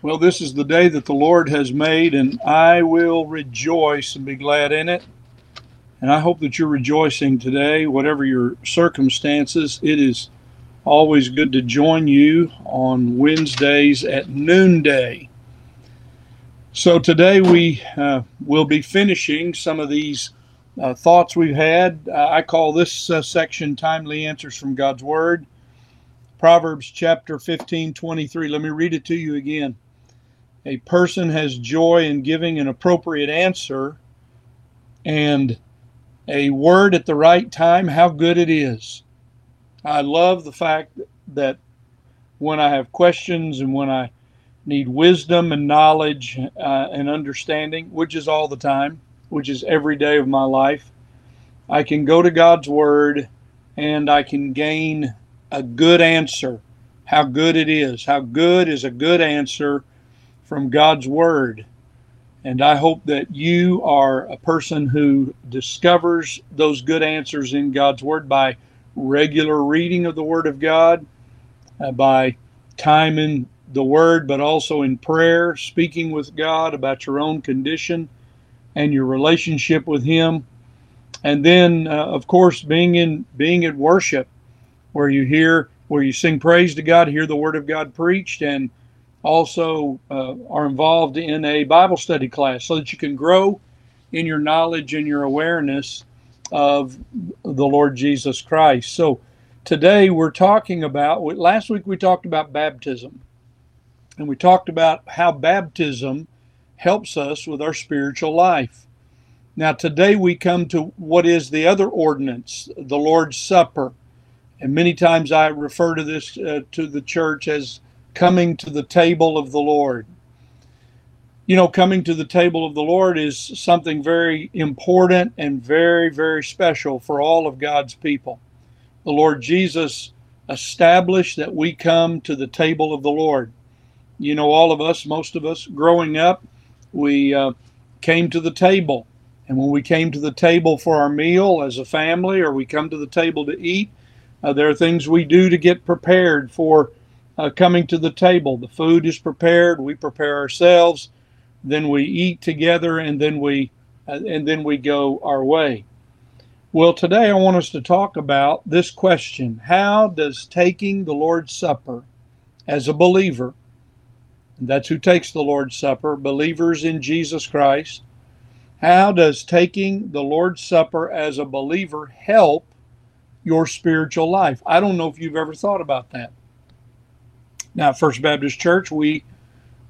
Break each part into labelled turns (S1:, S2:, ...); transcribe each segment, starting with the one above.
S1: Well, this is the day that the Lord has made, and I will rejoice and be glad in it. And I hope that you're rejoicing today, whatever your circumstances. It is always good to join you on Wednesdays at noonday. So today we uh, will be finishing some of these uh, thoughts we've had. Uh, I call this uh, section Timely Answers from God's Word. Proverbs chapter 15, 23. Let me read it to you again. A person has joy in giving an appropriate answer, and a word at the right time, how good it is. I love the fact that when I have questions and when I need wisdom and knowledge uh, and understanding, which is all the time, which is every day of my life, I can go to God's Word and I can gain a good answer. How good it is. How good is a good answer from God's Word. And I hope that you are a person who discovers those good answers in God's Word by regular reading of the Word of God, uh, by time in the Word, but also in prayer, speaking with God about your own condition and your relationship with Him. And then, uh, of course, being in being at worship, where you hear, where you sing praise to God, hear the Word of God preached, and also uh, are involved in a Bible study class, so that you can grow in your knowledge and your awareness of the Lord Jesus Christ. So today we're talking about. Last week we talked about baptism, and we talked about how baptism helps us with our spiritual life. Now, today we come to what is the other ordinance, the Lord's Supper. And many times I refer to this uh, to the church as coming to the table of the Lord. You know, coming to the table of the Lord is something very important and very, very special for all of God's people. The Lord Jesus established that we come to the table of the Lord. You know, all of us, most of us growing up, we uh, came to the table and when we came to the table for our meal as a family, or we come to the table to eat, uh, there are things we do to get prepared for uh, coming to the table. The food is prepared, we prepare ourselves, then we eat together, and then we uh, and then we go our way. Well, today I want us to talk about this question: How does taking the Lord's Supper as a believer, that's who takes the Lord's Supper, believers in Jesus Christ, how does taking the Lord's Supper as a believer help your spiritual life? I don't know if you've ever thought about that. Now, First Baptist Church, we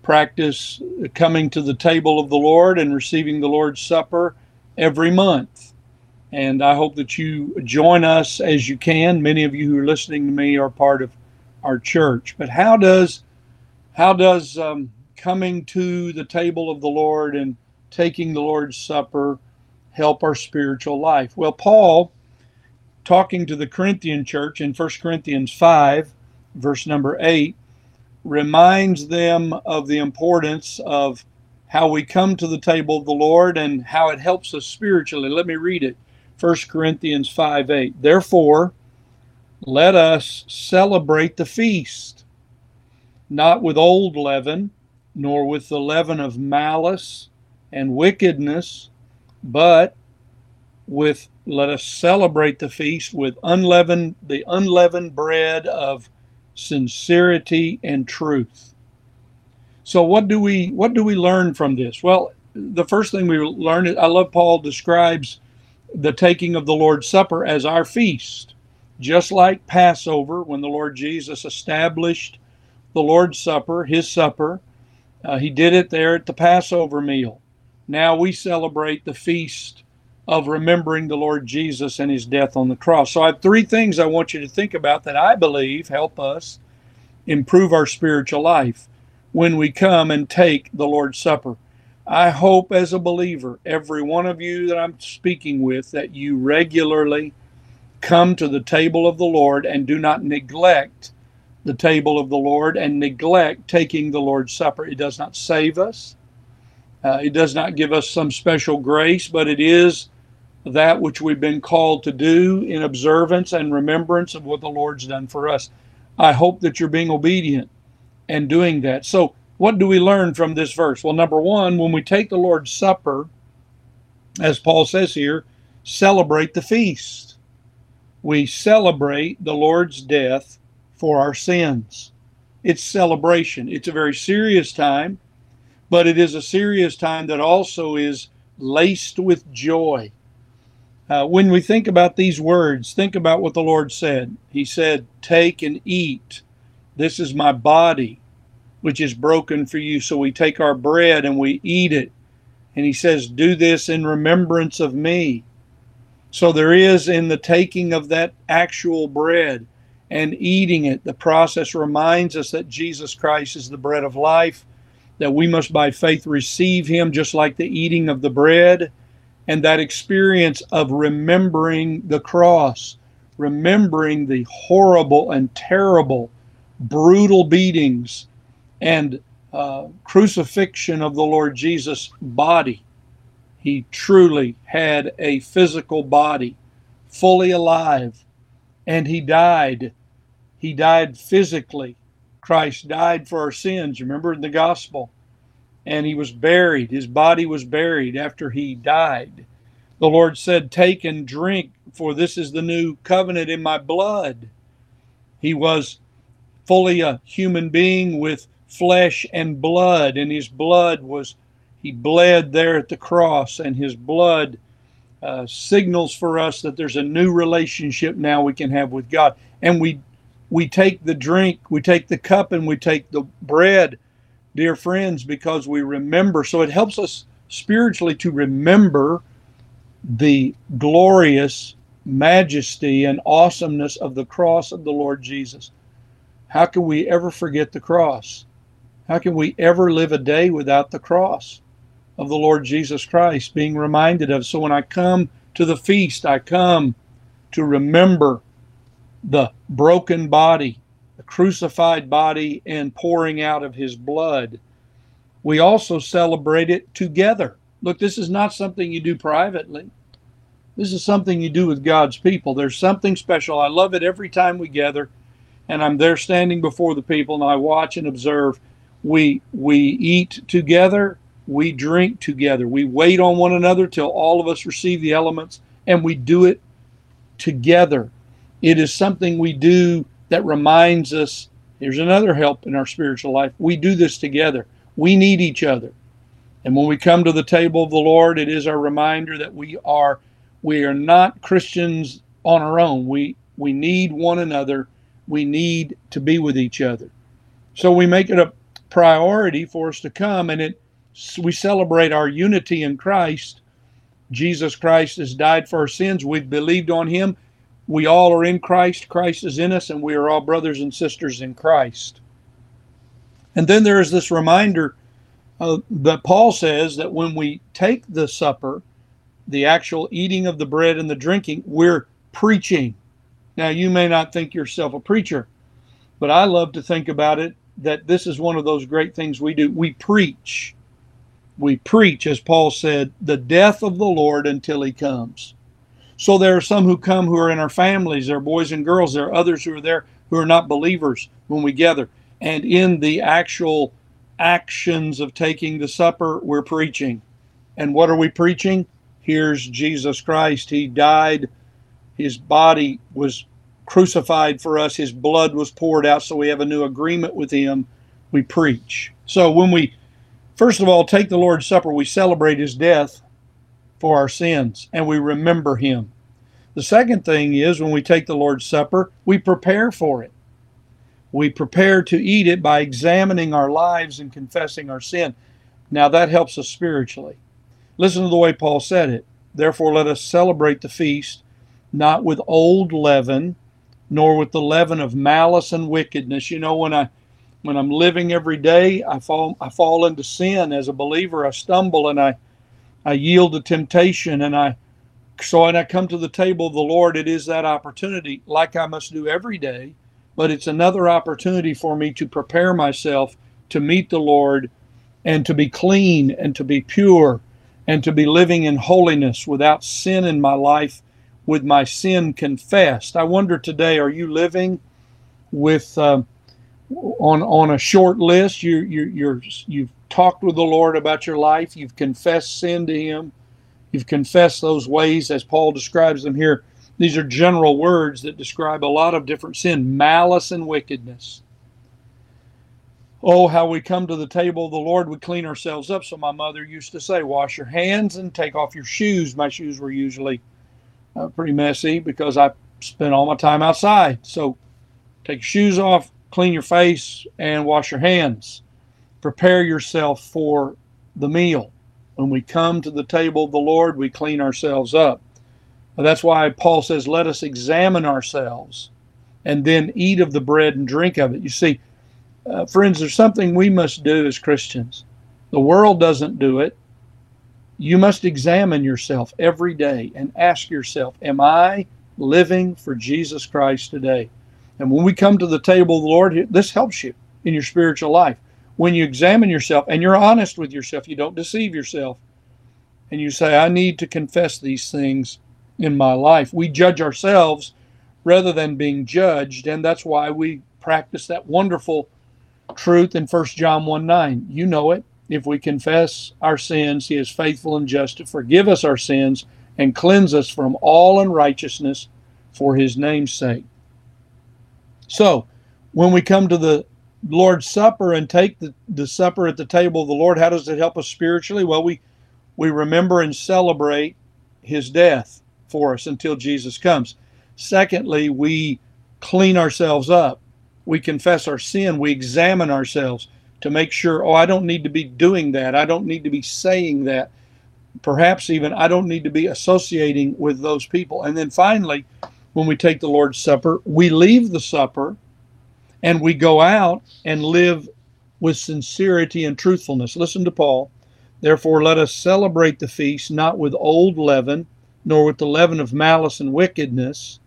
S1: practice coming to the table of the Lord and receiving the Lord's Supper every month. And I hope that you join us as you can. Many of you who are listening to me are part of our church. But how does how does um, coming to the table of the Lord and taking the Lord's Supper help our spiritual life? Well, Paul, talking to the Corinthian church in 1 Corinthians 5, verse number 8, reminds them of the importance of how we come to the table of the Lord and how it helps us spiritually. Let me read it. 1 Corinthians 5 8. Therefore, let us celebrate the feast, not with old leaven, nor with the leaven of malice and wickedness, but with let us celebrate the feast with unleavened the unleavened bread of sincerity and truth. So what do we what do we learn from this? Well, the first thing we learn is I love Paul describes the taking of the Lord's Supper as our feast. Just like Passover, when the Lord Jesus established the Lord's Supper, his supper, uh, he did it there at the Passover meal now we celebrate the feast of remembering the Lord Jesus and his death on the cross. So I have three things I want you to think about that I believe help us improve our spiritual life when we come and take the Lord's Supper. I hope as a believer, every one of you that I'm speaking with, that you regularly come to the table of the Lord and do not neglect the table of the Lord and neglect taking the Lord's Supper. It does not save us. Uh, it does not give us some special grace, but it is that which we've been called to do in observance and remembrance of what the Lord's done for us. I hope that you're being obedient and doing that. So what do we learn from this verse? Well, number one, when we take the Lord's Supper, as Paul says here, celebrate the feast. We celebrate the Lord's death for our sins. It's celebration. It's a very serious time, but it is a serious time that also is laced with joy. Uh, when we think about these words, think about what the Lord said. He said, Take and eat. This is my body, which is broken for you. So we take our bread and we eat it. And he says, Do this in remembrance of me. So there is in the taking of that actual bread and eating it, the process reminds us that Jesus Christ is the bread of life, that we must by faith receive him just like the eating of the bread and that experience of remembering the cross, remembering the horrible and terrible, brutal beatings and uh, crucifixion of the Lord Jesus' body. He truly had a physical body, fully alive, and he died. He died physically. Christ died for our sins. Remember in the gospel? And he was buried. His body was buried after he died. The Lord said, Take and drink, for this is the new covenant in my blood. He was fully a human being with flesh and blood, and his blood was, he bled there at the cross, and his blood uh, signals for us that there's a new relationship now we can have with God. And we we take the drink, we take the cup, and we take the bread dear friends, because we remember. So it helps us spiritually to remember the glorious majesty and awesomeness of the cross of the Lord Jesus. How can we ever forget the cross? How can we ever live a day without the cross of the Lord Jesus Christ being reminded of? So when I come to the feast, I come to remember the broken body crucified body and pouring out of his blood. We also celebrate it together. Look, this is not something you do privately. This is something you do with God's people. There's something special. I love it every time we gather and I'm there standing before the people and I watch and observe. We we eat together, we drink together. We wait on one another till all of us receive the elements and we do it together. It is something we do that reminds us here's another help in our spiritual life. We do this together. We need each other. And when we come to the table of the Lord, it is our reminder that we are we are not Christians on our own. We we need one another. We need to be with each other. So we make it a priority for us to come and it we celebrate our unity in Christ. Jesus Christ has died for our sins. We've believed on him we all are in Christ, Christ is in us, and we are all brothers and sisters in Christ. And then there is this reminder uh, that Paul says that when we take the supper, the actual eating of the bread and the drinking, we're preaching. Now, you may not think yourself a preacher, but I love to think about it that this is one of those great things we do. We preach. We preach, as Paul said, the death of the Lord until he comes. So there are some who come who are in our families. There are boys and girls. There are others who are there who are not believers when we gather. And in the actual actions of taking the supper, we're preaching. And what are we preaching? Here's Jesus Christ. He died. His body was crucified for us. His blood was poured out. So we have a new agreement with Him. We preach. So when we, first of all, take the Lord's Supper, we celebrate His death for our sins and we remember him. The second thing is when we take the Lord's Supper, we prepare for it. We prepare to eat it by examining our lives and confessing our sin. Now that helps us spiritually. Listen to the way Paul said it. Therefore, let us celebrate the feast not with old leaven, nor with the leaven of malice and wickedness. You know, when I when I'm living every day, I fall I fall into sin as a believer. I stumble and I I yield to temptation and I so when I come to the table of the Lord, it is that opportunity, like I must do every day, but it's another opportunity for me to prepare myself to meet the Lord and to be clean and to be pure and to be living in holiness without sin in my life, with my sin confessed. I wonder today, are you living with uh, on on a short list. You you you're you've talked with the Lord about your life. You've confessed sin to Him. You've confessed those ways as Paul describes them here. These are general words that describe a lot of different sin, malice and wickedness. Oh, how we come to the table of the Lord, we clean ourselves up. So my mother used to say, wash your hands and take off your shoes. My shoes were usually uh, pretty messy because I spent all my time outside. So take your shoes off, clean your face, and wash your hands. Prepare yourself for the meal. When we come to the table of the Lord, we clean ourselves up. That's why Paul says, let us examine ourselves and then eat of the bread and drink of it. You see, uh, friends, there's something we must do as Christians. The world doesn't do it. You must examine yourself every day and ask yourself, Am I living for Jesus Christ today? And when we come to the table of the Lord, this helps you in your spiritual life. When you examine yourself and you're honest with yourself, you don't deceive yourself, and you say, I need to confess these things in my life. We judge ourselves rather than being judged, and that's why we practice that wonderful truth in 1 John 1 9. You know it. If we confess our sins, he is faithful and just to forgive us our sins and cleanse us from all unrighteousness for his name's sake. So, when we come to the Lord's Supper and take the, the supper at the table of the Lord, how does it help us spiritually? Well, we, we remember and celebrate his death for us until Jesus comes. Secondly, we clean ourselves up. We confess our sin. We examine ourselves to make sure, oh, I don't need to be doing that. I don't need to be saying that. Perhaps even I don't need to be associating with those people. And then finally, when we take the Lord's Supper, we leave the supper and we go out and live with sincerity and truthfulness. Listen to Paul. Therefore, let us celebrate the feast not with old leaven nor with the leaven of malice and wickedness,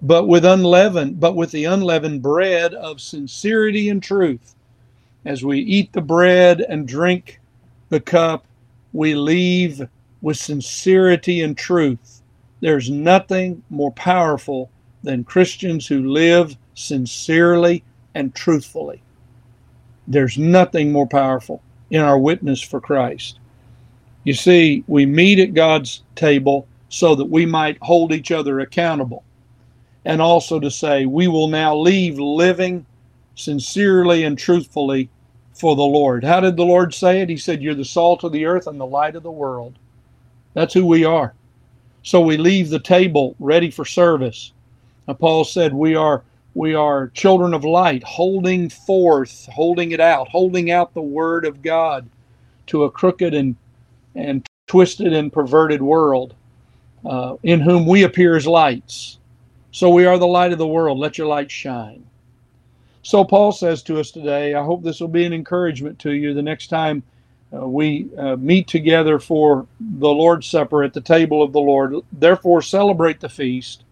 S1: but with unleavened, but with the unleavened bread of sincerity and truth. As we eat the bread and drink the cup, we leave with sincerity and truth. There's nothing more powerful than Christians who live sincerely and truthfully. There's nothing more powerful in our witness for Christ. You see, we meet at God's table so that we might hold each other accountable. And also to say, we will now leave living sincerely and truthfully for the Lord. How did the Lord say it? He said, You're the salt of the earth and the light of the world. That's who we are. So we leave the table ready for service. And Paul said, We are we are children of light, holding forth, holding it out, holding out the word of God to a crooked and, and twisted and perverted world uh, in whom we appear as lights. So we are the light of the world. Let your light shine. So Paul says to us today, I hope this will be an encouragement to you the next time uh, we uh, meet together for the Lord's Supper at the table of the Lord. Therefore, celebrate the feast,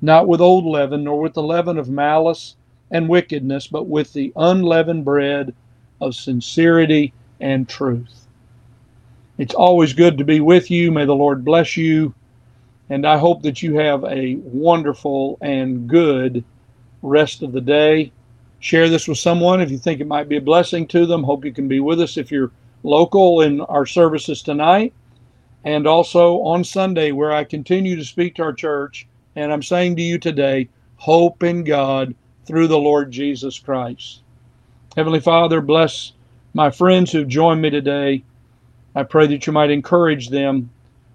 S1: not with old leaven, nor with the leaven of malice and wickedness, but with the unleavened bread of sincerity and truth. It's always good to be with you. May the Lord bless you. And I hope that you have a wonderful and good rest of the day. Share this with someone if you think it might be a blessing to them. Hope you can be with us if you're local in our services tonight and also on Sunday, where I continue to speak to our church. And I'm saying to you today, hope in God through the Lord Jesus Christ. Heavenly Father, bless my friends who've joined me today. I pray that you might encourage them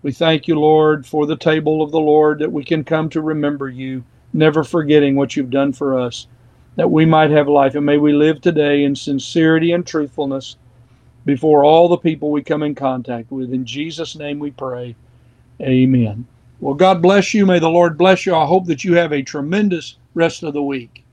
S1: we thank you, Lord, for the table of the Lord that we can come to remember you, never forgetting what you've done for us, that we might have life. And may we live today in sincerity and truthfulness before all the people we come in contact with. In Jesus' name we pray. Amen. Well, God bless you. May the Lord bless you. I hope that you have a tremendous rest of the week.